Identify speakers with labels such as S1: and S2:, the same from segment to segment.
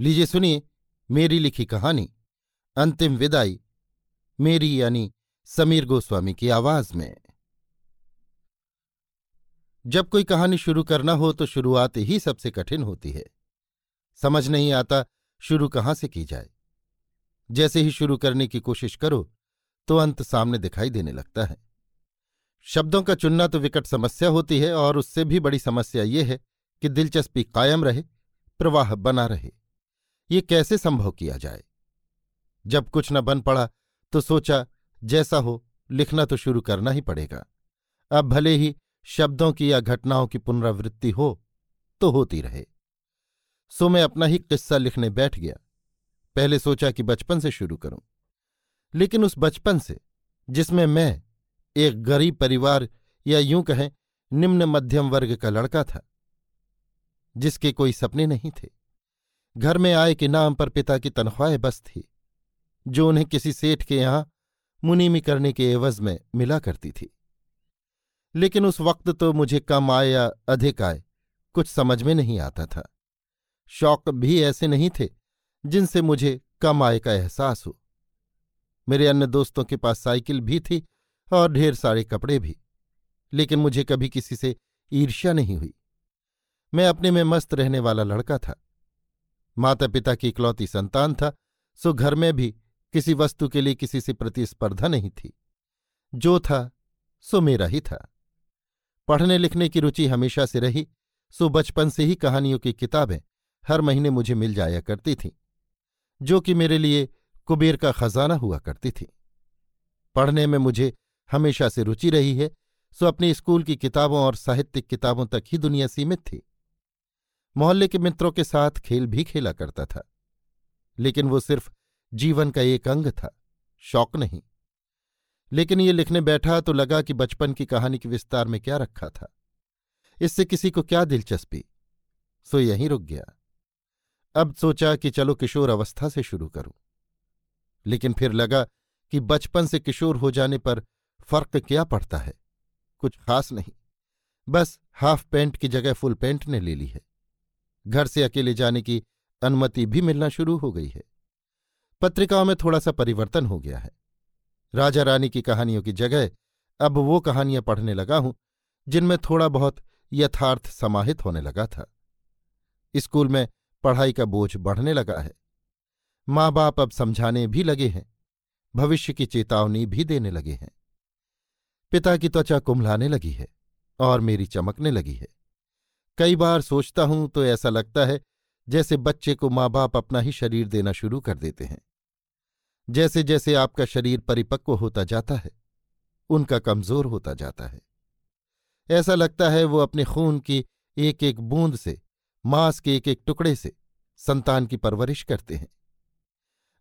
S1: लीजिए सुनिए मेरी लिखी कहानी, अंतिम विदाई, मेरी यानी समीर गोस्वामी की आवाज़ में। जब कोई कहानी शुरू करना हो तो शुरुआत ही सबसे कठिन होती है। समझ नहीं आता शुरू कहाँ से की जाए। जैसे ही शुरू करने की कोशिश करो तो अंत सामने दिखाई देने लगता है। शब्दों का चुनना तो विकट समस्या होती है और उससे भी बड़ी समस्या ये है कि दिलचस्पी कायम रहे, प्रवाह बना रहे। ये कैसे संभव किया जाए? जब कुछ न बन पड़ा तो सोचा, जैसा हो, लिखना तो शुरू करना ही पड़ेगा। अब भले ही शब्दों की या घटनाओं की पुनरावृत्ति हो तो होती रहे। सो मैं अपना ही किस्सा लिखने बैठ गया। पहले सोचा कि बचपन से शुरू करूँ। लेकिन उस बचपन से, जिसमें मैं, एक गरीब परिवार, या यूँ कहें, निम्न मध्यम वर्ग का लड़का था, जिसके कोई सपने नहीं थे। घर में आय के नाम पर पिता की तनख्वाहें बस थी, जो उन्हें किसी सेठ के यहाँ मुनीमी करने के एवज में मिला करती थी। लेकिन उस वक्त तो मुझे कम आय या अधिक आय कुछ समझ में नहीं आता था। शौक भी ऐसे नहीं थे जिनसे मुझे कम आय का एहसास हो। मेरे अन्य दोस्तों के पास साइकिल भी थी और ढेर सारे कपड़े भी, लेकिन मुझे कभी किसी से ईर्ष्या नहीं हुई। मैं अपने में मस्त रहने वाला लड़का था। माता पिता की इकलौती संतान था, सो घर में भी किसी वस्तु के लिए किसी से प्रतिस्पर्धा नहीं थी। जो था, सो मेरा ही था। पढ़ने लिखने की रुचि हमेशा से रही, सो बचपन से ही कहानियों की किताबें हर महीने मुझे मिल जाया करती थीं, जो कि मेरे लिए कुबेर का खजाना हुआ करती थी। पढ़ने में मुझे हमेशा से रुचि रही है, सो अपनी स्कूल की किताबों और साहित्यिक किताबों तक ही दुनिया सीमित थी। मोहल्ले के मित्रों के साथ खेल भी खेला करता था, लेकिन वो सिर्फ़ जीवन का एक अंग था, शौक नहीं। लेकिन ये लिखने बैठा तो लगा कि बचपन की कहानी के विस्तार में क्या रखा था। इससे किसी को क्या दिलचस्पी? सो यहीं रुक गया। अब सोचा कि चलो किशोर अवस्था से शुरू करूँ। लेकिन फिर लगा कि बचपन से किशोर हो जाने पर फ़र्क क्या पड़ता है? कुछ खास नहीं। बस हाफ़ पैंट की जगह फुल पैंट ने ले ली है। घर से अकेले जाने की अनुमति भी मिलना शुरू हो गई है। पत्रिकाओं में थोड़ा सा परिवर्तन हो गया है। राजा रानी की कहानियों की जगह अब वो कहानियाँ पढ़ने लगा हूँ, जिनमें थोड़ा बहुत यथार्थ समाहित होने लगा था। स्कूल में पढ़ाई का बोझ बढ़ने लगा है। माँ बाप अब समझाने भी लगे हैं, भविष्य की चेतावनी भी देने लगे हैं। पिता की त्वचा कुम्हलाने लगी है और मेरी चमकने लगी है। कई बार सोचता हूँ तो ऐसा लगता है जैसे बच्चे को माँ बाप अपना ही शरीर देना शुरू कर देते हैं। जैसे जैसे आपका शरीर परिपक्व होता जाता है, उनका कमज़ोर होता जाता है। ऐसा लगता है वो अपने खून की एक एक बूंद से, मांस के एक एक टुकड़े से संतान की परवरिश करते हैं।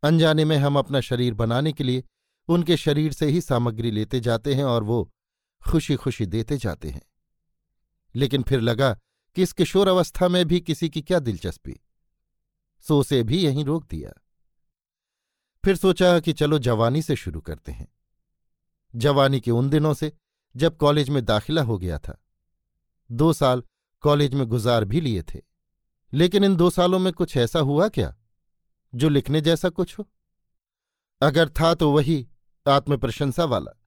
S1: अनजाने में हम अपना शरीर बनाने के लिए उनके शरीर से ही सामग्री लेते जाते हैं और वो खुशी खुशी देते जाते हैं। लेकिन फिर लगा कि इस किशोर अवस्था में भी किसी की क्या दिलचस्पी? सो उसे भी यहीं रोक दिया। फिर सोचा कि चलो जवानी से शुरू करते हैं। जवानी के उन दिनों से जब कॉलेज में दाखिला हो गया था। दो साल कॉलेज में गुजार भी लिए थे। लेकिन इन दो सालों में कुछ ऐसा हुआ क्या, जो लिखने जैसा कुछ हो? अगर था तो वही आत्मप्रशंसा वाला,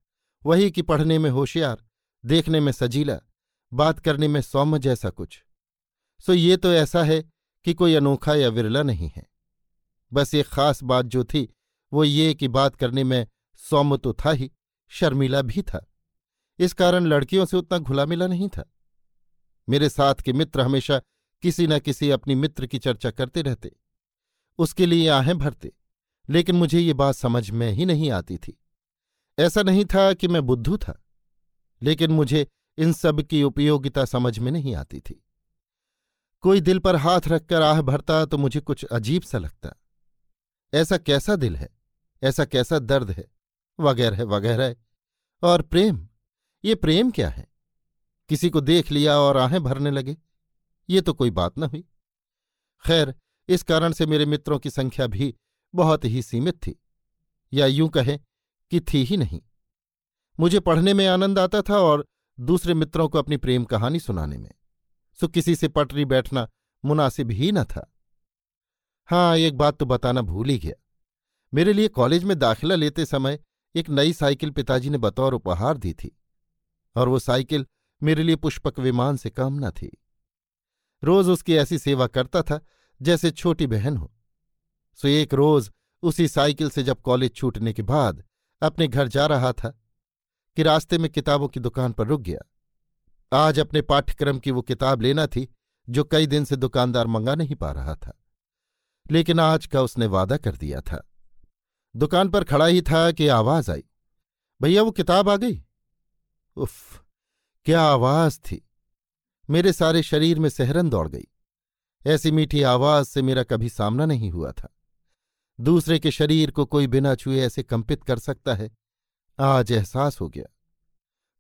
S1: वही कि पढ़ने में होशियार, देखने में सजीला बात करने में सौम्य जैसा कुछ। सो ये तो ऐसा है कि कोई अनोखा या विरला नहीं है। बस एक खास बात जो थी, वो ये कि बात करने में सौम्य तो था ही, शर्मिला भी था। इस कारण लड़कियों से उतना घुला मिला नहीं था। मेरे साथ के मित्र हमेशा किसी न किसी अपनी मित्र की चर्चा करते रहते। उसके लिए आहें भरते, लेकिन मुझे ये बात समझ में ही नहीं आती थी। ऐसा नहीं था कि मैं बुद्धू था, लेकिन मुझे इन सब की उपयोगिता समझ में नहीं आती थी। कोई दिल पर हाथ रखकर आह भरता तो मुझे कुछ अजीब सा लगता। ऐसा कैसा दिल है? ऐसा कैसा दर्द है? वगैरह वगैरह और प्रेम? ये प्रेम क्या है? किसी को देख लिया और आहें भरने लगे। ये तो कोई बात न हुई। खैर, इस कारण से मेरे मित्रों की संख्या भी बहुत ही सीमित थी। या यूँ कहें कि थी ही नहीं। मुझे पढ़ने में आनंद आता था और दूसरे मित्रों को अपनी प्रेम कहानी सुनाने में। सो किसी से पटरी बैठना मुनासिब ही न था। हाँ एक बात तो बताना भूल ही गया। मेरे लिए कॉलेज में दाखिला लेते समय एक नई साइकिल पिताजी ने बतौर उपहार दी थी, और वो साइकिल मेरे लिए पुष्पक विमान से कम न थी। रोज उसकी ऐसी सेवा करता था जैसे छोटी बहन हो। सो एक रोज उसी साइकिल से जब कॉलेज छूटने के बाद अपने घर जा रहा था कि रास्ते में किताबों की दुकान पर रुक गया। आज अपने पाठ्यक्रम की वो किताब लेना थी, जो कई दिन से दुकानदार मंगा नहीं पा रहा था। लेकिन आज का उसने वादा कर दिया था। दुकान पर खड़ा ही था कि आवाज़ आई। भैया, वो किताब आ गई? उफ, क्या आवाज़ थी? मेरे सारे शरीर में सहरन दौड़ गई। ऐसी मीठी आवाज़ से मेरा कभी सामना नहीं हुआ था। दूसरे के शरीर को कोई बिना छुए ऐसे कंपित कर सकता है आज एहसास हो गया।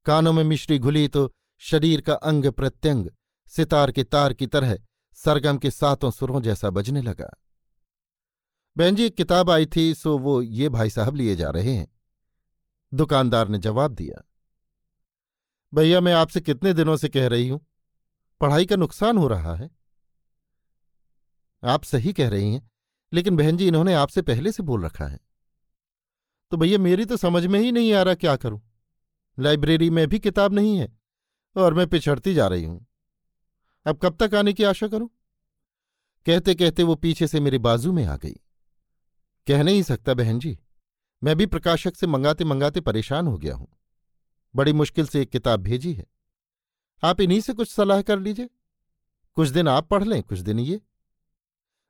S1: कानों में मिश्री घुली तो शरीर का अंग प्रत्यंग, सितार के तार की तरह सरगम के सातों सुरों जैसा बजने लगा। बहन जी, एक किताब आई थी, सो वो ये भाई साहब लिए जा रहे हैं। दुकानदार ने जवाब दिया, भैया, मैं आपसे कितने दिनों से कह रही हूँ? पढ़ाई का नुकसान हो रहा है। आप सही कह रही हैं, लेकिन बहन जी, इन्होंने आपसे पहले से बोल रखा है। तो भैया मेरी तो समझ में ही नहीं आ रहा क्या करूँ। लाइब्रेरी में भी किताब नहीं है और मैं पिछड़ती जा रही हूँ। अब कब तक आने की आशा करूँ? कहते कहते वो पीछे से मेरे बाजू में आ गई। कह नहीं सकता बहन जी, मैं भी प्रकाशक से मंगाते मंगाते परेशान हो गया हूँ। बड़ी मुश्किल से एक किताब भेजी है। आप इन्हीं से कुछ सलाह कर लीजिए। कुछ दिन आप पढ़ लें, कुछ दिन ये।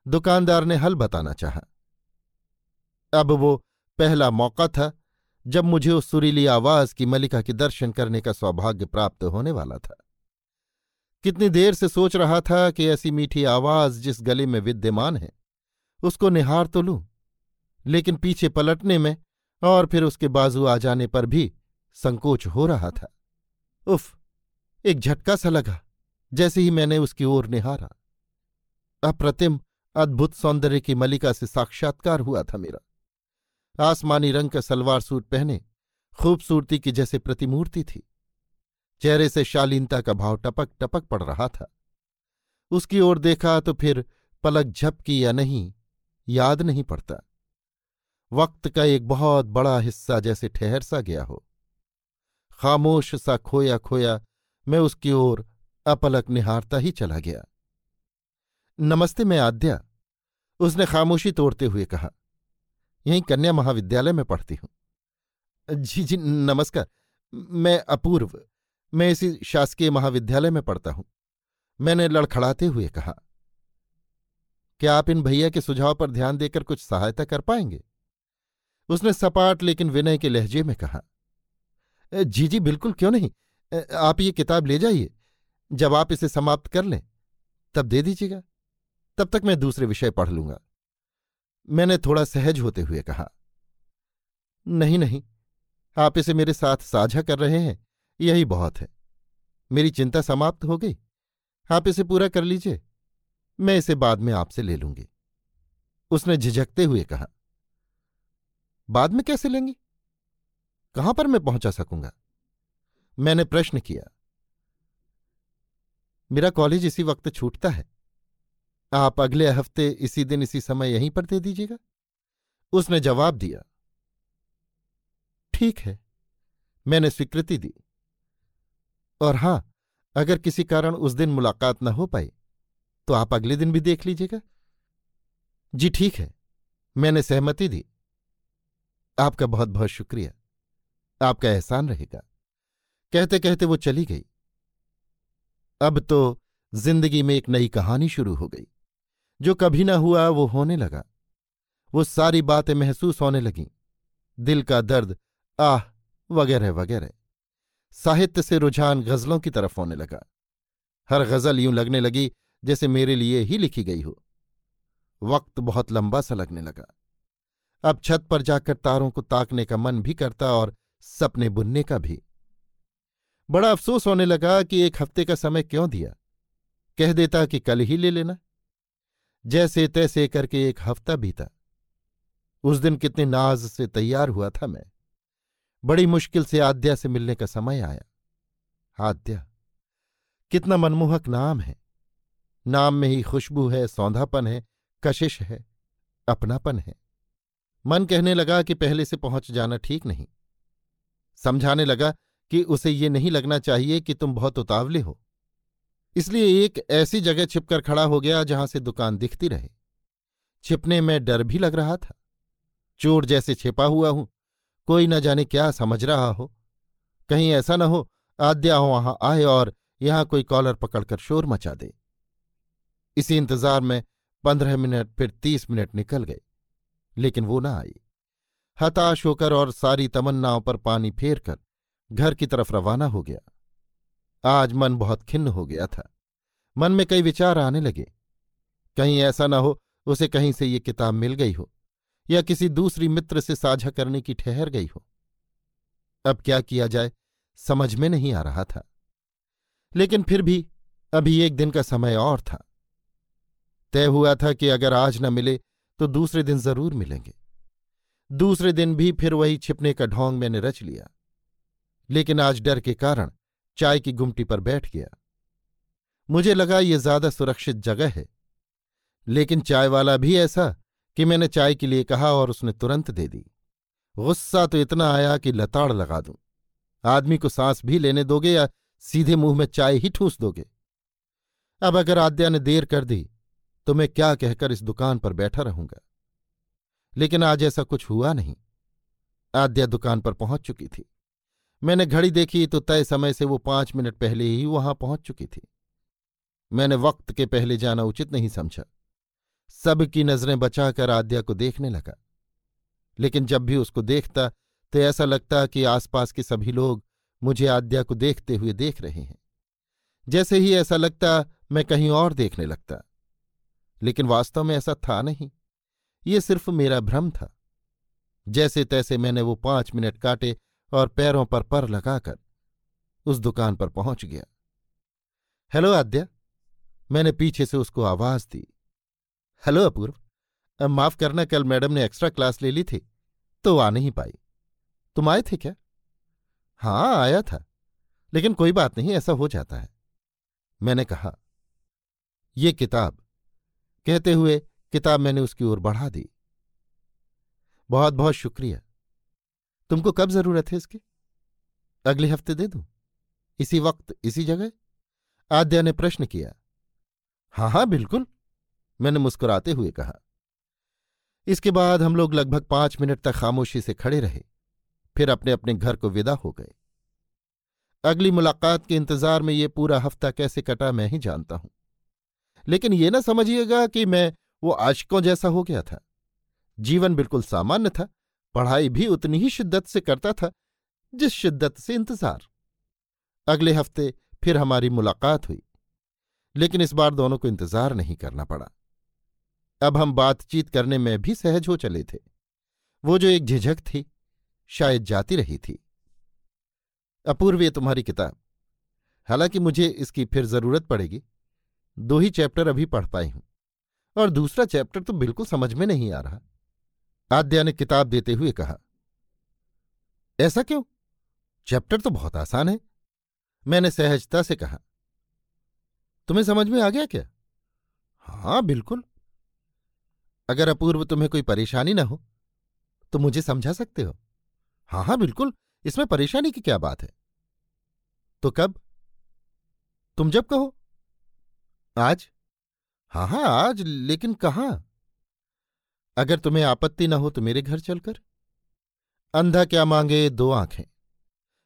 S1: दुकानदार ने हल बताना चाहा। अब वो पहला मौका था जब मुझे उस सुरीली आवाज़ की मलिका के दर्शन करने का सौभाग्य प्राप्त होने वाला था। कितनी देर से सोच रहा था कि ऐसी मीठी आवाज़ जिस गले में विद्यमान है, उसको निहार तो लूँ, लेकिन पीछे पलटने में और फिर उसके बाजू आ जाने पर भी संकोच हो रहा था। उफ, एक झटका सा लगा, जैसे ही मैंने उसकी ओर निहारा। अप्रतिम, अद्भुत सौंदर्य की मलिका से साक्षात्कार हुआ था मेरा। आसमानी रंग का सलवार सूट पहने, खूबसूरती की जैसे प्रतिमूर्ति थी। चेहरे से शालीनता का भाव टपक टपक पड़ रहा था। उसकी ओर देखा तो फिर पलक झपकी या नहीं, याद नहीं पड़ता। वक्त का एक बहुत बड़ा हिस्सा जैसे ठहर सा गया हो। खामोश सा खोया खोया मैं उसकी ओर अपलक निहारता ही चला गया। नमस्ते मैं आद्या, उसने खामोशी तोड़ते हुए कहा। यहीं कन्या महाविद्यालय में पढ़ती हूँ। जी जी, नमस्कार। मैं अपूर्व, मैं इसी शासकीय महाविद्यालय में पढ़ता हूँ। मैंने लड़खड़ाते हुए कहा, क्या आप इन भैया के सुझाव पर ध्यान देकर कुछ सहायता कर पाएँगे? उसने सपाट लेकिन विनय के लहजे में कहा, जी जी, बिल्कुल, क्यों नहीं? आप ये किताब ले जाइए। जब आप इसे समाप्त कर लें, तब दे दीजिएगा। तब तक मैं दूसरे विषय पढ़ लूँगा। मैंने थोड़ा सहज होते हुए कहा, नहीं नहीं, आप इसे मेरे साथ साझा कर रहे हैं, यही बहुत है। मेरी चिंता समाप्त हो गई। आप इसे पूरा कर लीजिए, मैं इसे बाद में आपसे ले लूँगी। उसने झिझकते हुए कहा, बाद में कैसे लेंगी? कहाँ पर मैं पहुँचा सकूँगा? मैंने प्रश्न किया, मेरा कॉलेज इसी वक्त छूटता है। आप अगले हफ़्ते इसी दिन इसी समय यहीं पर दे दीजिएगा। उसने जवाब दिया, ठीक है, मैंने स्वीकृति दी। और हाँ, अगर किसी कारण उस दिन मुलाकात न हो पाई तो आप अगले दिन भी देख लीजिएगा। जी ठीक है, मैंने सहमति दी। आपका बहुत बहुत शुक्रिया। आपका एहसान रहेगा। कहते कहते वो चली गई। अब तो ज़िंदगी में एक नई कहानी शुरू हो गई। जो कभी ना हुआ वो होने लगा। वो सारी बातें महसूस होने लगीं। दिल का दर्द, आह, वगैरह वगैरह। साहित्य से रुझान गजलों की तरफ़ होने लगा। हर गज़ल यूँ लगने लगी जैसे मेरे लिए ही लिखी गई हो। वक्त बहुत लंबा सा लगने लगा। अब छत पर जाकर तारों को ताकने का मन भी करता और सपने बुनने का भी। बड़ा अफसोस होने लगा कि एक हफ़्ते का समय क्यों दिया? कह देता कि कल ही ले लेना। जैसे तैसे करके एक हफ़्ता बीता। उस दिन कितने नाज से तैयार हुआ था मैं। बड़ी मुश्किल से आद्या से मिलने का समय आया। आद्या, कितना मनमोहक नाम है। नाम में ही खुशबू है, सौंधापन है, कशिश है, अपनापन है। मन कहने लगा कि पहले से पहुँच जाना ठीक नहीं। समझाने लगा कि उसे ये नहीं लगना चाहिए कि तुम बहुत उतावले हो। इसलिए एक ऐसी जगह छिपकर खड़ा हो गया जहाँ से दुकान दिखती रहे। छिपने में डर भी लग रहा था। चोर जैसे छिपा हुआ हूँ, कोई न जाने क्या समझ रहा हो। कहीं ऐसा न हो, आद्या हो वहाँ आए और यहाँ कोई कॉलर पकड़कर शोर मचा दे। इसी इंतज़ार में पंद्रह मिनट, फिर तीस मिनट निकल गए, लेकिन वो ना आई हताश होकर और सारी तमन्नाओं पर पानी फेर कर घर की तरफ़ रवाना हो गया। आज मन बहुत खिन्न हो गया था। मन में कई विचार आने लगे। कहीं ऐसा न हो, उसे कहीं से ये किताब मिल गई हो, या किसी दूसरी मित्र से साझा करने की ठहर गई हो। अब क्या किया जाए, समझ में नहीं आ रहा था। लेकिन फिर भी, अभी एक दिन का समय और था। तय हुआ था कि अगर आज न मिले तो दूसरे दिन ज़रूर मिलेंगे। दूसरे दिन भी फिर वही छिपने का ढोंग मैंने रच लिया। लेकिन आज डर के कारण चाय की गुमटी पर बैठ गया। मुझे लगा ये ज़्यादा सुरक्षित जगह है, लेकिन चाय वाला भी ऐसा कि मैंने चाय के लिए कहा और उसने तुरंत दे दी। गुस्सा तो इतना आया कि लताड़ लगा दूँ। आदमी को सांस भी लेने दोगे या सीधे मुँह में चाय ही ठूस दोगे? अब अगर आद्या ने देर कर दी तो मैं क्या कहकर इस दुकान पर बैठा रहूँगा? लेकिन आज ऐसा कुछ हुआ नहीं। आद्या दुकान पर पहुँच चुकी थी। मैंने घड़ी देखी तो तय समय से वो पाँच मिनट पहले ही वहाँ पहुँच चुकी थी। मैंने वक्त के पहले जाना उचित नहीं समझा। सबकी नज़रें बचाकर आद्या को देखने लगा। लेकिन जब भी उसको देखता तो ऐसा लगता कि आसपास के सभी लोग मुझे आद्या को देखते हुए देख रहे हैं। जैसे ही ऐसा लगता, मैं कहीं और देखने लगता। लेकिन वास्तव में ऐसा था नहीं। ये सिर्फ़ मेरा भ्रम था। जैसे तैसे मैंने वो पाँच मिनट काटे और पैरों पर पर लगाकर उस दुकान पर पहुँच गया। हेलो आद्या। मैंने पीछे से उसको आवाज़ दी। हेलो अपूर्व माफ़ करना, कल मैडम ने एक्स्ट्रा क्लास ले ली थी तो आ नहीं पाई। तुम आए थे क्या? हाँ आया था, लेकिन कोई बात नहीं, ऐसा हो जाता है। मैंने कहा, ये किताब। कहते हुए किताब मैंने उसकी ओर बढ़ा दी। बहुत बहुत शुक्रिया। तुमको कब ज़रूरत है इसकी? अगले हफ़्ते दे दूँ। इसी वक्त, इसी जगह? आद्या ने प्रश्न किया। हाँ हाँ बिल्कुल। मैंने मुस्कुराते हुए कहा। इसके बाद हम लोग लगभग पाँच मिनट तक खामोशी से खड़े रहे। फिर अपने अपने घर को विदा हो गए। अगली मुलाकात के इंतज़ार में ये पूरा हफ़्ता कैसे कटा, मैं ही जानता हूँ। लेकिन ये ना समझिएगा कि मैं वो आशकों जैसा हो गया था। जीवन बिल्कुल सामान्य था। पढ़ाई भी उतनी ही शिद्दत से करता था, जिस शिद्दत से इंतज़ार। अगले हफ़्ते फिर हमारी मुलाकात हुई, लेकिन इस बार दोनों को इंतज़ार नहीं करना पड़ा। अब हम बातचीत करने में भी सहज हो चले थे। वो जो एक झिझक थी, शायद जाती रही थी। अपूर्व, तुम्हारी किताब। हालाँकि मुझे इसकी फिर ज़रूरत पड़ेगी। दो ही चैप्टर अभी पढ़ पाई हूँ, और दूसरा चैप्टर तो बिल्कुल समझ में नहीं आ रहा। आद्या ने किताब देते हुए कहा, ऐसा क्यों? चैप्टर तो बहुत आसान है। मैंने सहजता से कहा, तुम्हें समझ में आ गया क्या? हाँ बिल्कुल। अगर अपूर्व तुम्हें कोई परेशानी ना हो तो मुझे समझा सकते हो। हाँ हाँ बिल्कुल, इसमें परेशानी की क्या बात है? तो कब? तुम जब कहो? आज? हाँ हाँ आज, लेकिन कहाँ? अगर तुम्हें आपत्ति न हो तो मेरे घर चलकर। अंधा क्या मांगे, दो आँखें।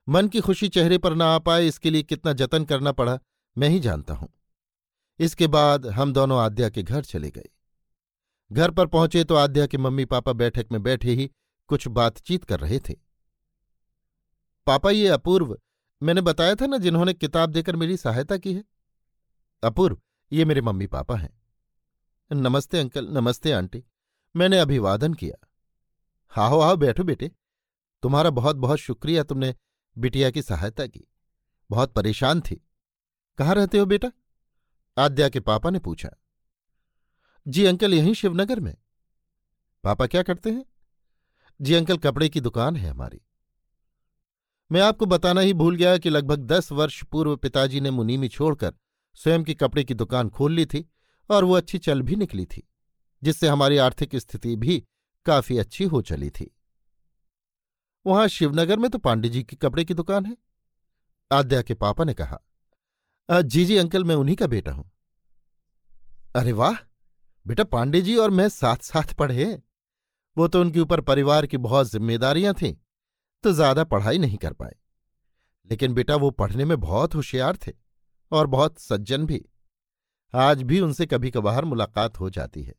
S1: मन की खुशी चेहरे पर ना आ पाए, इसके लिए कितना जतन करना पड़ा, मैं ही जानता हूँ। इसके बाद हम दोनों आद्या के घर चले गए। घर पर पहुँचे तो आद्या के मम्मी पापा बैठक में बैठे ही कुछ बातचीत कर रहे थे। पापा, ये अपूर्व, मैंने बताया था ना जिन्होंने किताब देकर मेरी सहायता की है। अपूर्व, ये मेरे मम्मी पापा हैं। नमस्ते अंकल, नमस्ते आंटी। मैंने अभिवादन किया। हाओ आओ बैठो बेटे। तुम्हारा बहुत बहुत शुक्रिया तुमने बिटिया की सहायता की। बहुत परेशान थी। कहाँ रहते हो बेटा? आद्या के पापा ने पूछा। जी, अंकल, यहीं शिवनगर में। पापा क्या करते हैं? जी, अंकल, कपड़े की दुकान है हमारी। मैं आपको बताना ही भूल गया कि लगभग दस वर्ष पूर्व पिताजी ने मुनीमी छोड़कर स्वयं की कपड़े की दुकान खोल ली थी और वो अच्छी चल भी निकली थी। जिससे हमारी आर्थिक स्थिति भी काफ़ी अच्छी हो चली थी। वहाँ शिवनगर में तो पांडे जी की कपड़े की दुकान है। आद्या के पापा ने कहा जी जी अंकल, मैं उन्हीं का बेटा हूँ। अरे वाह! बेटा पांडे जी और मैं साथ साथ पढ़े वो तो उनके ऊपर परिवार की बहुत जिम्मेदारियाँ थीं तो ज़्यादा पढ़ाई नहीं कर पाए। लेकिन बेटा वो पढ़ने में बहुत होशियार थे और बहुत सज्जन भी। आज भी उनसे कभी कभार मुलाकात हो जाती है।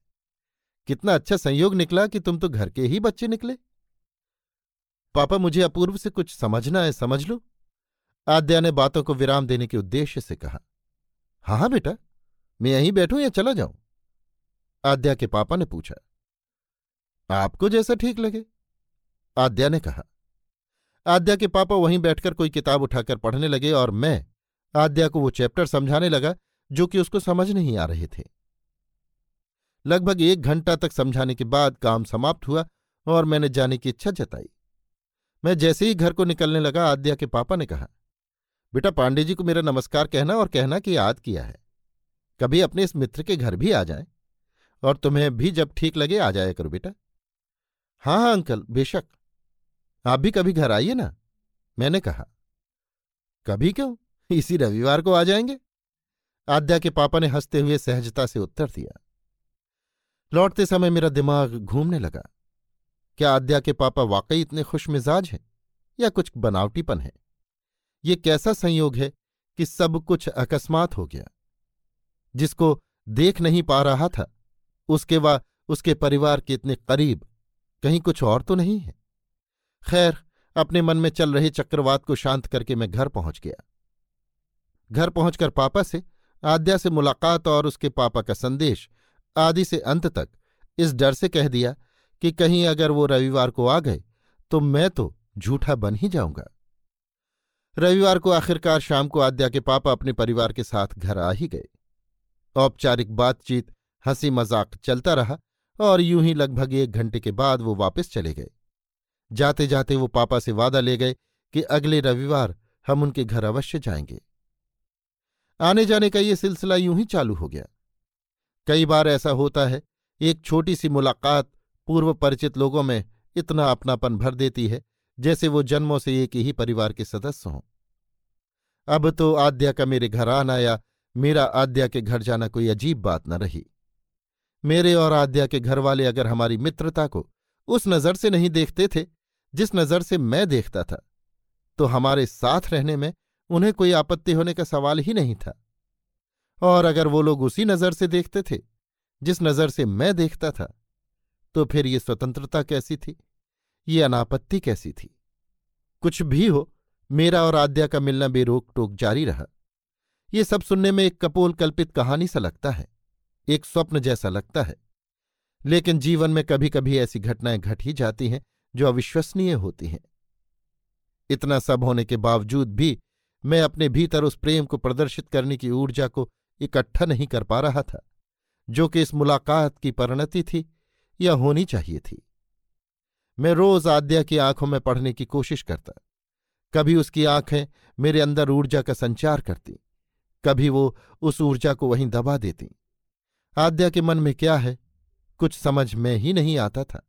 S1: कितना अच्छा संयोग निकला कि तुम तो घर के ही बच्चे निकले। पापा, मुझे अपूर्व से कुछ समझना है, समझ लो। आद्या ने बातों को विराम देने के उद्देश्य से कहा। हाँ हाँ बेटा, मैं यहीं बैठूं या चला जाऊँ? आद्या के पापा ने पूछा। आपको जैसा ठीक लगे। आद्या ने कहा। आद्या के पापा वहीं बैठकर कोई किताब उठाकर पढ़ने लगे और मैं आद्या को वो चैप्टर समझाने लगा जो कि उसको समझ नहीं आ रहे थे। लगभग एक घंटा तक समझाने के बाद काम समाप्त हुआ और मैंने जाने की इच्छा जताई। मैं जैसे ही घर को निकलने लगा, आद्या के पापा ने कहा, बेटा पांडे जी को मेरा नमस्कार कहना और कहना कि याद किया है। कभी अपने इस मित्र के घर भी आ जाए और तुम्हें भी जब ठीक लगे आ जाया करो बेटा। हाँ हाँ अंकल, बेशक। आप भी कभी घर आइए ना? मैंने कहा, कभी क्यों? इसी रविवार को आ जाएँगे? आद्या के पापा ने हँसते हुए सहजता से उत्तर दिया लौटते समय मेरा दिमाग घूमने लगा। क्या आद्या के पापा वाकई इतने खुश मिजाज हैं? या कुछ बनावटीपन है? ये कैसा संयोग है कि सब कुछ अकस्मात हो गया? जिसको देख नहीं पा रहा था, उसके वा, उसके परिवार के इतने करीब कहीं कुछ और तो नहीं है? खैर, अपने मन में चल रहे चक्रवात को शांत करके मैं घर पहुँच गया। घर पहुंचकर पापा से, आद्या से मुलाकात और उसके पापा का संदेश आदि से अंत तक इस डर से कह दिया कि कहीं अगर वो रविवार को आ गए तो मैं तो झूठा बन ही जाऊँगा। रविवार को आखिरकार शाम को आद्या के पापा अपने परिवार के साथ घर आ ही गए। औपचारिक बातचीत हँसी मज़ाक चलता रहा और यूँ ही लगभग एक घंटे के बाद वो वापस चले गए। जाते जाते वो पापा से वादा ले गए कि अगले रविवार हम उनके घर अवश्य जाएँगे। आने जाने का ये सिलसिला यूँ ही चालू हो गया। कई बार ऐसा होता है, एक छोटी सी मुलाकात पूर्व परिचित लोगों में इतना अपनापन भर देती है, जैसे वो जन्मों से एक ही परिवार के सदस्य हों। अब तो आद्या का मेरे घर आना या मेरा आद्या के घर जाना कोई अजीब बात न रही। मेरे और आद्या के घर वाले अगर हमारी मित्रता को उस नज़र से नहीं देखते थे, जिस नज़र से मैं देखता था तो हमारे साथ रहने में उन्हें कोई आपत्ति होने का सवाल ही नहीं था। और अगर वो लोग उसी नज़र से देखते थे, जिस नज़र से मैं देखता था तो फिर ये स्वतंत्रता कैसी थी? ये अनापत्ति कैसी थी? कुछ भी हो, मेरा और आद्या का मिलना बेरोक टोक जारी रहा। ये सब सुनने में एक कपोल कल्पित कहानी सा लगता है, एक स्वप्न जैसा लगता है। लेकिन जीवन में कभी कभी ऐसी घटनाएँ घट ही जाती हैं, जो अविश्वसनीय होती हैं। इतना सब होने के बावजूद भी मैं अपने भीतर उस प्रेम को प्रदर्शित करने की ऊर्जा को इकट्ठा नहीं कर पा रहा था, जो कि इस मुलाकात की परिणति थी या होनी चाहिए थी। मैं रोज आद्या की आँखों में पढ़ने की कोशिश करता, कभी उसकी आँखें मेरे अंदर ऊर्जा का संचार करती, कभी वो उस ऊर्जा को वहीं दबा देती। आद्या के मन में क्या है, कुछ समझ में ही नहीं आता था,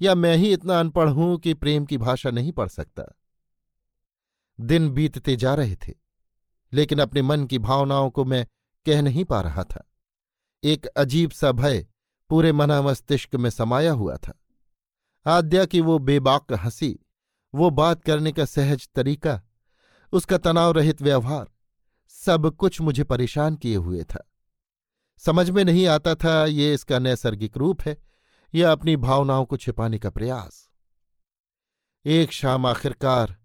S1: या मैं ही इतना अनपढ़ हूँ कि प्रेम की भाषा नहीं पढ़ सकता। दिन बीतते जा रहे थे, लेकिन अपने मन की भावनाओं को मैं कह नहीं पा रहा था। एक अजीब सा भय पूरे मना मस्तिष्क में समाया हुआ था। आद्या की वो बेबाक हँसी, वो बात करने का सहज तरीका, उसका तनाव रहित व्यवहार, सब कुछ मुझे परेशान किए हुए था। समझ में नहीं आता था ये इसका नैसर्गिक रूप है या अपनी भावनाओं को छिपाने का प्रयास। एक शाम आखिरकार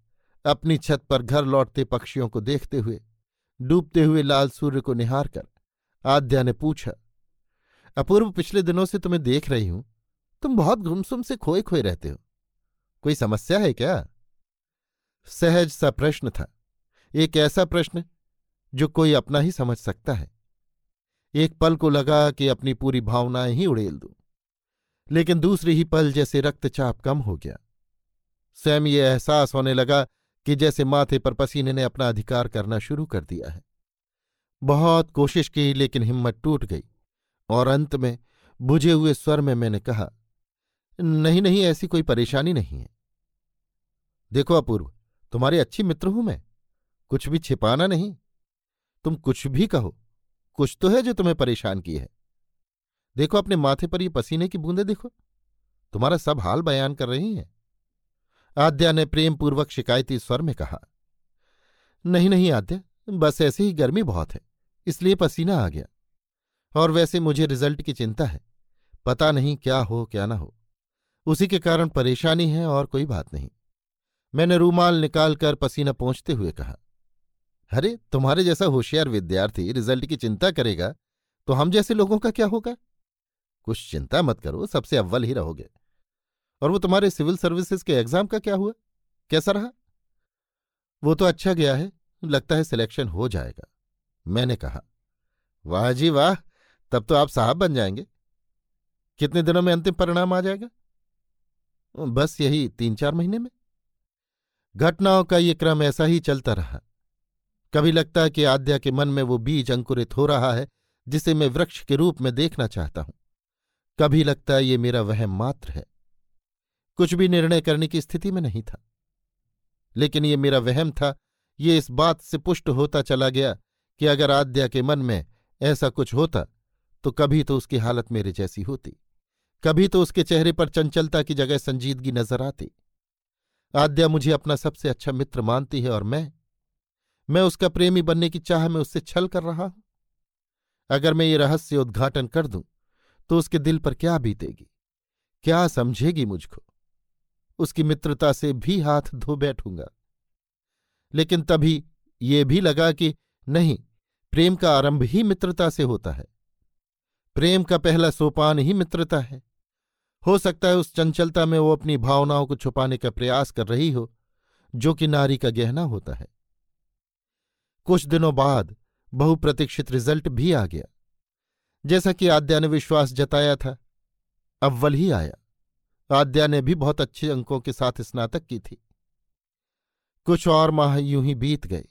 S1: अपनी छत पर घर लौटते पक्षियों को देखते हुए डूबते हुए लाल सूर्य को निहार कर आद्या ने पूछा, अपूर्व, पिछले दिनों से तुम्हें देख रही हूँ। तुम बहुत गुमसुम से खोए खोए रहते हो। कोई समस्या है क्या? सहज सा प्रश्न था। एक ऐसा प्रश्न जो कोई अपना ही समझ सकता है। एक पल को लगा कि अपनी पूरी भावनाएँ ही उड़ेल दूँ, लेकिन दूसरी ही पल जैसे रक्तचाप कम हो गया। स्वयं ये एहसास होने लगा कि जैसे माथे पर पसीने ने अपना अधिकार करना शुरू कर दिया है। बहुत कोशिश की, लेकिन हिम्मत टूट गई और अंत में बुझे हुए स्वर में मैंने कहा नहीं नहीं ऐसी कोई परेशानी नहीं है। देखो अपूर्व, तुम्हारी अच्छी मित्र हूँ मैं, कुछ भी छिपाना नहीं। तुम कुछ भी कहो, कुछ तो है जो तुम्हें परेशान की है। देखो अपने माथे पर ये पसीने की बूंदे देखो, तुम्हारा सब हाल बयान कर रही हैं। आद्या ने प्रेमपूर्वक शिकायती स्वर में कहा, नहीं नहीं आद्या, बस ऐसे ही गर्मी बहुत है, इसलिए पसीना आ गया। और वैसे मुझे रिज़ल्ट की चिंता है, पता नहीं क्या हो, क्या ना हो, उसी के कारण परेशानी है और कोई बात नहीं। मैंने रूमाल निकालकर पसीना पहुँचते हुए कहा, अरे, तुम्हारे जैसा होशियार विद्यार्थी रिज़ल्ट की चिंता करेगा तो हम जैसे लोगों का क्या होगा? कुछ चिंता मत करो, सबसे अव्वल ही रहोगे। और वो तुम्हारे सिविल सर्विसेज़ के एग्ज़ाम का क्या हुआ? कैसा रहा? वो तो अच्छा गया है, लगता है सिलेक्शन हो जाएगा। मैंने कहा, वाह जी वाह, तब तो आप साहब बन जाएँगे। कितने दिनों में अंतिम परिणाम आ जाएगा? बस यही तीन चार महीने में। घटनाओं का ये क्रम ऐसा ही चलता रहा। कभी लगता है कि आद्या के मन में वो बीज अंकुरित हो रहा है, जिसे मैं वृक्ष के रूप में देखना चाहता हूँ। कभी लगता है ये मेरा वह मात्र है। कुछ भी निर्णय करने की स्थिति में नहीं था। लेकिन ये मेरा वहम था, ये इस बात से पुष्ट होता चला गया कि अगर आद्या के मन में ऐसा कुछ होता तो कभी तो उसकी हालत मेरे जैसी होती। कभी तो उसके चेहरे पर चंचलता की जगह संजीदगी नज़र आती। आद्या मुझे अपना सबसे अच्छा मित्र मानती है और मैं मैं उसका प्रेमी बनने की चाह में उससे छल कर रहा हूँ। अगर मैं ये रहस्य उद्घाटन कर दूँ तो उसके दिल पर क्या बीतेगी? क्या समझेगी मुझको? उसकी मित्रता से भी हाथ धो बैठूँगा। लेकिन तभी ये भी लगा कि नहीं, प्रेम का आरंभ ही मित्रता से होता है। प्रेम का पहला सोपान ही मित्रता है। हो सकता है उस चंचलता में वो अपनी भावनाओं को छुपाने का प्रयास कर रही हो, जो कि नारी का गहना होता है। कुछ दिनों बाद बहुप्रतीक्षित रिज़ल्ट भी आ गया। जैसा कि आद्या ने विश्वास जताया था, अव्वल ही आया। आद्या ने भी बहुत अच्छे अंकों के साथ स्नातक की थी। कुछ और माह यूँ ही बीत गए।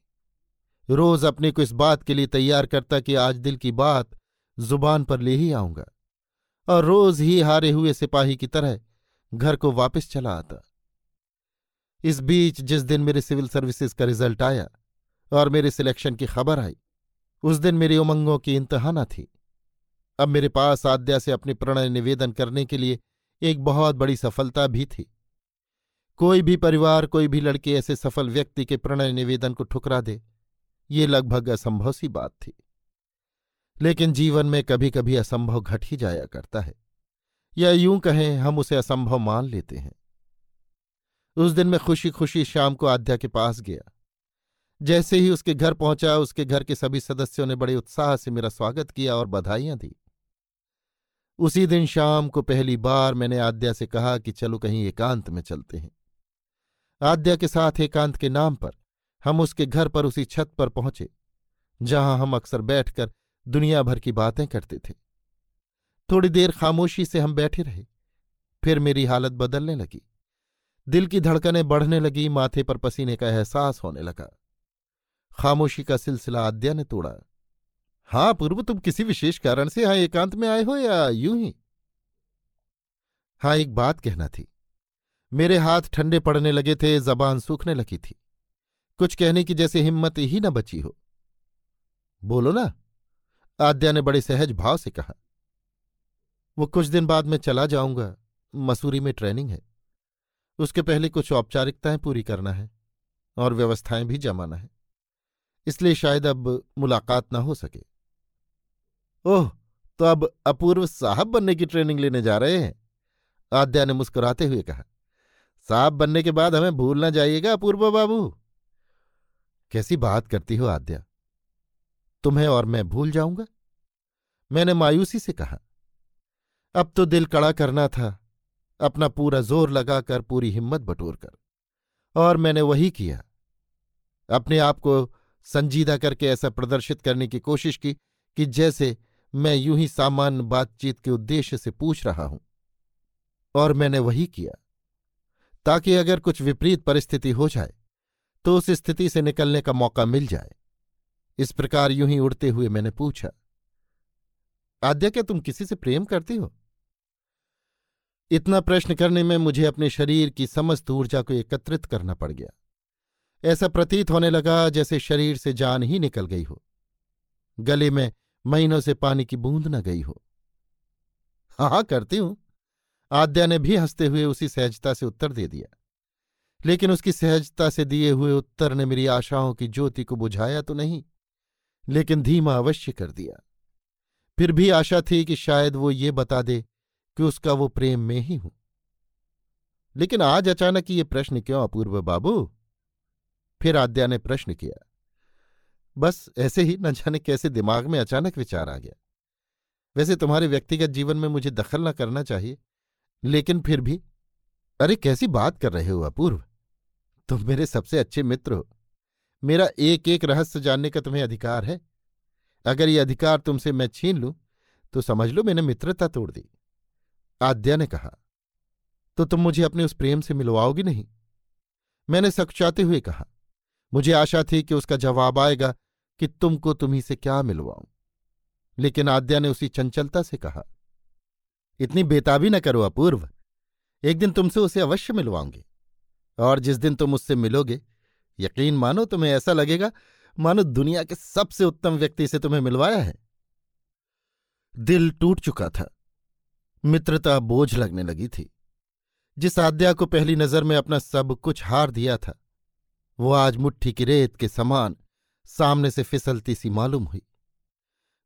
S1: रोज अपने को इस बात के लिए तैयार करता कि आज दिल की बात ज़ुबान पर ले ही आऊँगा और रोज ही हारे हुए सिपाही की तरह घर को वापस चला आता। इस बीच जिस दिन मेरे सिविल सर्विसेज़ का रिज़ल्ट आया और मेरे सिलेक्शन की खबर आई, उस दिन मेरी उमंगों की इंतहा न थी। अब मेरे पास आद्या से अपनी प्रणय निवेदन करने के लिए एक बहुत बड़ी सफलता भी थी। कोई भी परिवार, कोई भी लड़के ऐसे सफल व्यक्ति के प्रणय निवेदन को ठुकरा दे, ये लगभग असंभव सी बात थी। लेकिन जीवन में कभी कभी असंभव घट ही जाया करता है, या यूँ कहें, हम उसे असंभव मान लेते हैं। उस दिन मैं खुशी खुशी शाम को आद्या के पास गया। जैसे ही उसके घर पहुँचा, उसके घर के सभी सदस्यों ने बड़े उत्साह से मेरा स्वागत किया और बधाइयाँ दी। उसी दिन शाम को पहली बार मैंने आद्या से कहा कि चलो कहीं एकांत में चलते हैं। आद्या के साथ एकांत के नाम पर हम उसके घर पर उसी छत पर पहुँचे, जहाँ हम अक्सर बैठकर दुनिया भर की बातें करते थे। थोड़ी देर खामोशी से हम बैठे रहे, फिर मेरी हालत बदलने लगी। दिल की धड़कनें बढ़ने लगी, माथे पर पसीने का एहसास होने लगा। खामोशी का सिलसिला आद्या ने तोड़ा। हाँ पूर्व तुम किसी विशेष कारण से यहाँ एकांत में आए हो या यूँ ही? हाँ एक बात कहना थी। मेरे हाथ ठंडे पड़ने लगे थे, जबान सूखने लगी थी। कुछ कहने की जैसे हिम्मत ही न बची हो। बोलो ना, आद्या ने बड़े सहज भाव से कहा। वो कुछ दिन बाद मैं चला जाऊँगा। मसूरी में ट्रेनिंग है। उसके पहले कुछ औपचारिकताएँ पूरी करना है और व्यवस्थाएँ भी जमाना है। इसलिए शायद अब मुलाकात ना हो सके। ओह तो अब अपूर्व साहब बनने की ट्रेनिंग लेने जा रहे हैं? आद्या ने मुस्कुराते हुए कहा, साहब बनने के बाद हमें भूल ना जाइएगा अपूर्व बाबू। कैसी बात करती हो आद्या? तुम्हें और मैं भूल जाऊँगा? मैंने मायूसी से कहा, अब तो दिल कड़ा करना था, अपना पूरा ज़ोर लगाकर, पूरी हिम्मत बटोर कर और मैंने वही किया। अपने आप को संजीदा करके ऐसा प्रदर्शित करने की कोशिश की कि जैसे मैं यूँ ही सामान्य बातचीत के उद्देश्य से पूछ रहा हूँ। और मैंने वही किया, ताकि अगर कुछ विपरीत परिस्थिति हो जाए तो उस स्थिति से निकलने का मौका मिल जाए। इस प्रकार यूँ ही उड़ते हुए मैंने पूछा, आद्या, क्या तुम किसी से प्रेम करती हो? इतना प्रश्न करने में मुझे अपने शरीर की समस्त ऊर्जा को एकत्रित करना पड़ गया। ऐसा प्रतीत होने लगा जैसे शरीर से जान ही निकल गई हो। गले में महीनों से पानी की बूंद न गई हो। हाँ हाँ करती हूँ। आद्या ने भी हँसते हुए उसी सहजता से उत्तर दे दिया। लेकिन उसकी सहजता से दिए हुए उत्तर ने मेरी आशाओं की ज्योति को बुझाया तो नहीं, लेकिन धीमा अवश्य कर दिया। फिर भी आशा थी कि शायद वो ये बता दे कि उसका वो प्रेम में ही हूँ। लेकिन आज अचानक ये प्रश्न क्यों अपूर्व बाबू? फिर आद्या ने प्रश्न किया। बस ऐसे ही न जाने कैसे दिमाग में अचानक विचार आ गया। वैसे तुम्हारे व्यक्तिगत जीवन में मुझे दखल न करना चाहिए, लेकिन फिर भी, अरे कैसी बात कर रहे हो अपूर्व। तुम मेरे सबसे अच्छे मित्र हो। मेरा एक एक रहस्य जानने का तुम्हें अधिकार है। अगर ये अधिकार तुमसे मैं छीन लूँ तो समझ लो मैंने मित्रता तोड़ दी। आद्या ने कहा तो तुम मुझे अपने उस प्रेम से मिलवाओगी नहीं? मैंने सकुचाते हुए कहा मुझे आशा थी कि उसका जवाब आएगा कि तुमको तुम्ही से क्या मिलवाऊं। लेकिन आद्या ने उसी चंचलता से कहा, इतनी बेताबी न करो अपूर्व। एक दिन तुमसे उसे अवश्य मिलवाऊँगी। और जिस दिन तुम उससे मिलोगे, यकीन मानो तुम्हें ऐसा लगेगा मानो दुनिया के सबसे उत्तम व्यक्ति से तुम्हें मिलवाया है। दिल टूट चुका था। मित्रता बोझ लगने लगी थी। जिस आद्या को पहली नज़र में अपना सब कुछ हार दिया था वो आज मुट्ठी की रेत के समान सामने से फिसलती सी मालूम हुई।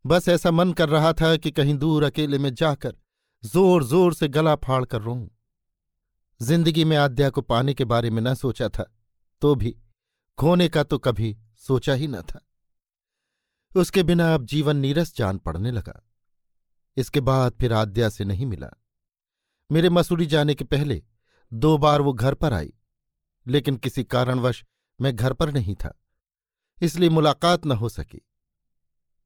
S1: बस ऐसा मन कर रहा था कि कहीं दूर अकेले में जाकर ज़ोर ज़ोर से गला फाड़ कर रोऊं। ज़िंदगी में आद्या को पाने के बारे में न सोचा था तो भी खोने का तो कभी सोचा ही न था। उसके बिना अब जीवन नीरस जान पड़ने लगा। इसके बाद फिर आद्या से नहीं मिला। मेरे मसूरी जाने के पहले दो बार वो घर पर आई, लेकिन किसी कारणवश मैं घर पर नहीं था, इसलिए मुलाकात न हो सकी।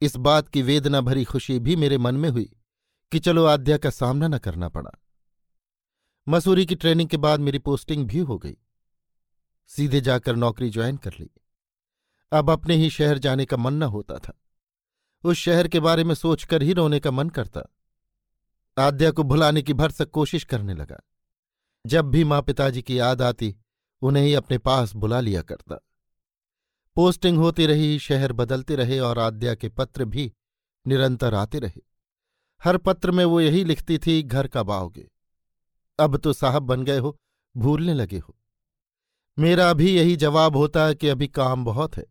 S1: इस बात की वेदना भरी खुशी भी मेरे मन में हुई कि चलो आद्या का सामना न करना पड़ा। मसूरी की ट्रेनिंग के बाद मेरी पोस्टिंग भी हो गई। सीधे जाकर नौकरी ज्वाइन कर ली। अब अपने ही शहर जाने का मन न होता था। उस शहर के बारे में सोचकर ही रोने का मन करता। आद्या को भुलाने की भरसक कोशिश करने लगा। जब भी माँ पिताजी की याद आती उन्हें ही अपने पास बुला लिया करता। पोस्टिंग होती रही, शहर बदलते रहे और आद्या के पत्र भी निरंतर आते रहे। हर पत्र में वो यही लिखती थी, घर कब आओगे? अब तो साहब बन गए हो, भूलने लगे हो। मेरा भी यही जवाब होता कि अभी काम बहुत है,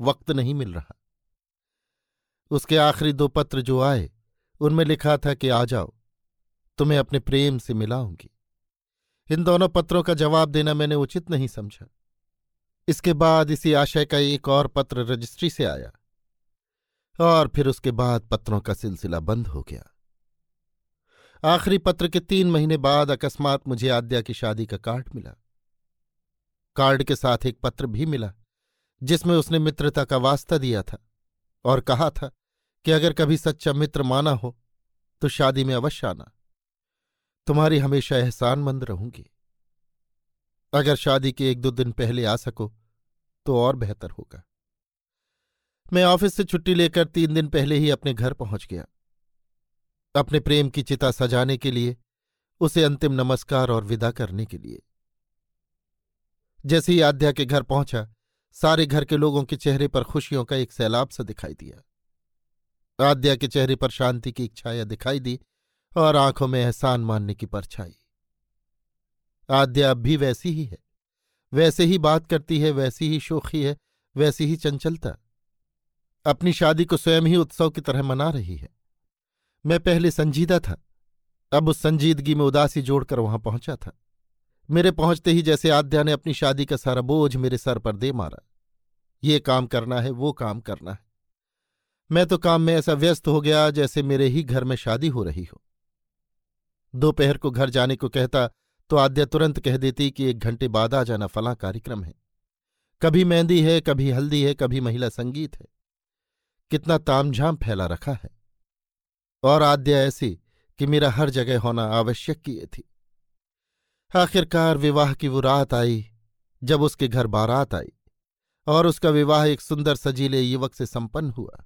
S1: वक्त नहीं मिल रहा। उसके आखिरी दो पत्र जो आए, उनमें लिखा था कि आ जाओ, तुम्हें अपने प्रेम से मिलाऊँगी। इन दोनों पत्रों का जवाब देना मैंने उचित नहीं समझा। इसके बाद इसी आशय का एक और पत्र रजिस्ट्री से आया और फिर उसके बाद पत्रों का सिलसिला बंद हो गया। आखिरी पत्र के तीन महीने बाद अकस्मात मुझे आद्या की शादी का कार्ड मिला। कार्ड के साथ एक पत्र भी मिला, जिसमें उसने मित्रता का वास्ता दिया था और कहा था कि अगर कभी सच्चा मित्र माना हो तो शादी में अवश्य आना। तुम्हारी हमेशा एहसानमंद रहूँगी। अगर शादी के एक दो दिन पहले आ सको तो और बेहतर होगा। मैं ऑफ़िस से छुट्टी लेकर तीन दिन पहले ही अपने घर पहुँच गया। अपने प्रेम की चिता सजाने के लिए, उसे अंतिम नमस्कार और विदा करने के लिए। जैसे ही आध्या के घर पहुँचा, सारे घर के लोगों के चेहरे पर खुशियों का एक सैलाब सा दिखाई दिया। आद्या के चेहरे पर शांति की इच्छाया दिखाई दी और आँखों में एहसान मानने की परछाई। आद्या अब भी वैसी ही है। वैसे ही बात करती है, वैसी ही शोखी है, वैसी ही चंचलता। अपनी शादी को स्वयं ही उत्सव की तरह मना रही है। मैं पहले संजीदा था। अब उस संजीदगी में उदासी जोड़कर वहाँ पहुँचा था। मेरे पहुँचते ही जैसे आद्या ने अपनी शादी का सारा बोझ मेरे सर पर दे मारा। ये काम करना है, वो काम करना है। मैं तो काम में ऐसा व्यस्त हो गया जैसे मेरे ही घर में शादी हो रही हो। दोपहर को घर जाने को कहता तो आद्या तुरंत कह देती कि एक घंटे बाद आ जाना फला कार्यक्रम है। कभी मेहंदी है, कभी हल्दी है, कभी महिला संगीत है। कितना तामझाम फैला रखा है। और आद्या ऐसी कि मेरा हर जगह होना आवश्यक किए थी। आखिरकार विवाह की वो रात आई, जब उसके घर बारात आई, और उसका विवाह एक सुंदर सजीले युवक से संपन्न हुआ।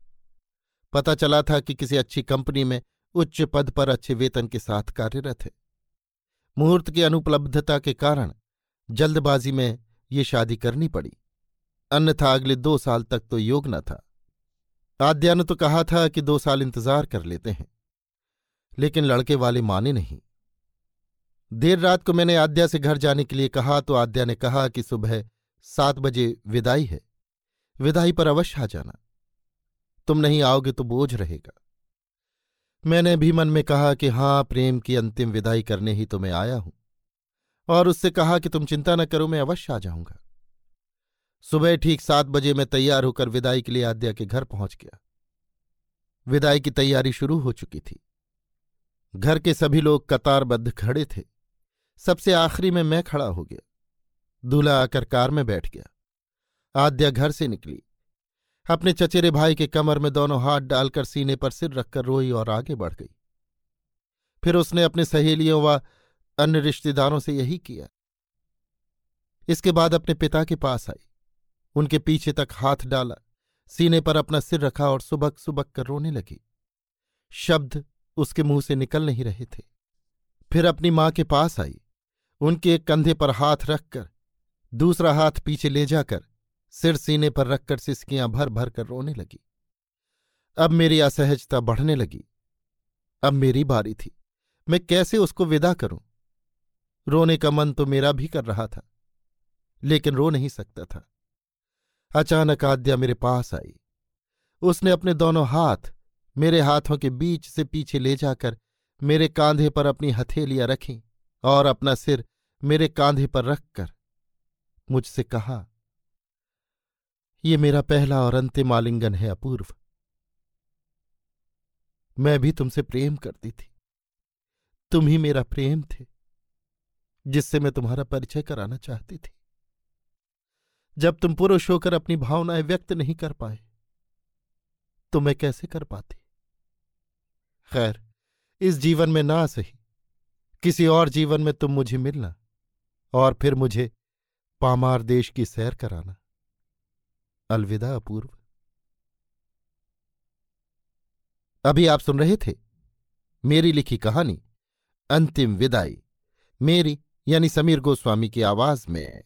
S1: पता चला था कि किसी अच्छी कंपनी में उच्च पद पर अच्छे वेतन के साथ कार्यरत है। मुहूर्त की अनुपलब्धता के कारण जल्दबाजी में ये शादी करनी पड़ी। अन्यथा अगले दो साल तक तो योग न था। आद्या ने तो कहा था कि दो साल इंतज़ार कर लेते हैं, लेकिन लड़के वाले माने नहीं। देर रात को मैंने आद्या से घर जाने के लिए कहा तो आद्या ने कहा कि सुबह सात बजे विदाई है। विदाई पर अवश्य आ जाना। तुम नहीं आओगे तो बोझ रहेगा। मैंने भी मन में कहा कि हाँ, प्रेम की अंतिम विदाई करने ही तो मैं आया हूँ। और उससे कहा कि तुम चिंता न करो, मैं अवश्य आ जाऊँगा। सुबह ठीक सात बजे मैं तैयार होकर विदाई के लिए आद्या के घर पहुँच गया। विदाई की तैयारी शुरू हो चुकी थी। घर के सभी लोग कतारबद्ध खड़े थे। सबसे आखिरी में मैं खड़ा हो गया। दूल्हा आकर कार में बैठ गया। आद्या घर से निकली। अपने चचेरे भाई के कमर में दोनों हाथ डालकर सीने पर सिर रखकर रोई और आगे बढ़ गई। फिर उसने अपने सहेलियों व अन्य रिश्तेदारों से यही किया। इसके बाद अपने पिता के पास आई। उनके पीछे तक हाथ डाला, सीने पर अपना सिर रखा और सुबक सुबक कर रोने लगी। शब्द उसके मुँह से निकल नहीं रहे थे। फिर अपनी माँ के पास आई। उनके एक कंधे पर हाथ रखकर, दूसरा हाथ पीछे ले जाकर सिर सीने पर रखकर सिसकियाँ भर भर कर रोने लगी। अब मेरी असहजता बढ़ने लगी। अब मेरी बारी थी। मैं कैसे उसको विदा करूँ? रोने का मन तो मेरा भी कर रहा था, लेकिन रो नहीं सकता था। अचानक आद्या मेरे पास आई। उसने अपने दोनों हाथ मेरे हाथों के बीच से पीछे ले जाकर मेरे कांधे पर अपनी हथेलियाँ रखीं और अपना सिर मेरे कांधे पर रखकर मुझसे कहा ये मेरा पहला और अंतिम आलिंगन है अपूर्व। मैं भी तुमसे प्रेम करती थी। तुम ही मेरा प्रेम थे, जिससे मैं तुम्हारा परिचय कराना चाहती थी। जब तुम पुरुष होकर अपनी भावनाएँ व्यक्त नहीं कर पाए तो मैं कैसे कर पाती? खैर, इस जीवन में ना सही। किसी और जीवन में तुम मुझे मिलना और फिर मुझे पामार देश की सैर कराना। अलविदा अपूर्व। अभी आप सुन रहे थे मेरी लिखी कहानी, अंतिम विदाई, मेरी यानी समीर गोस्वामी की आवाज़ में।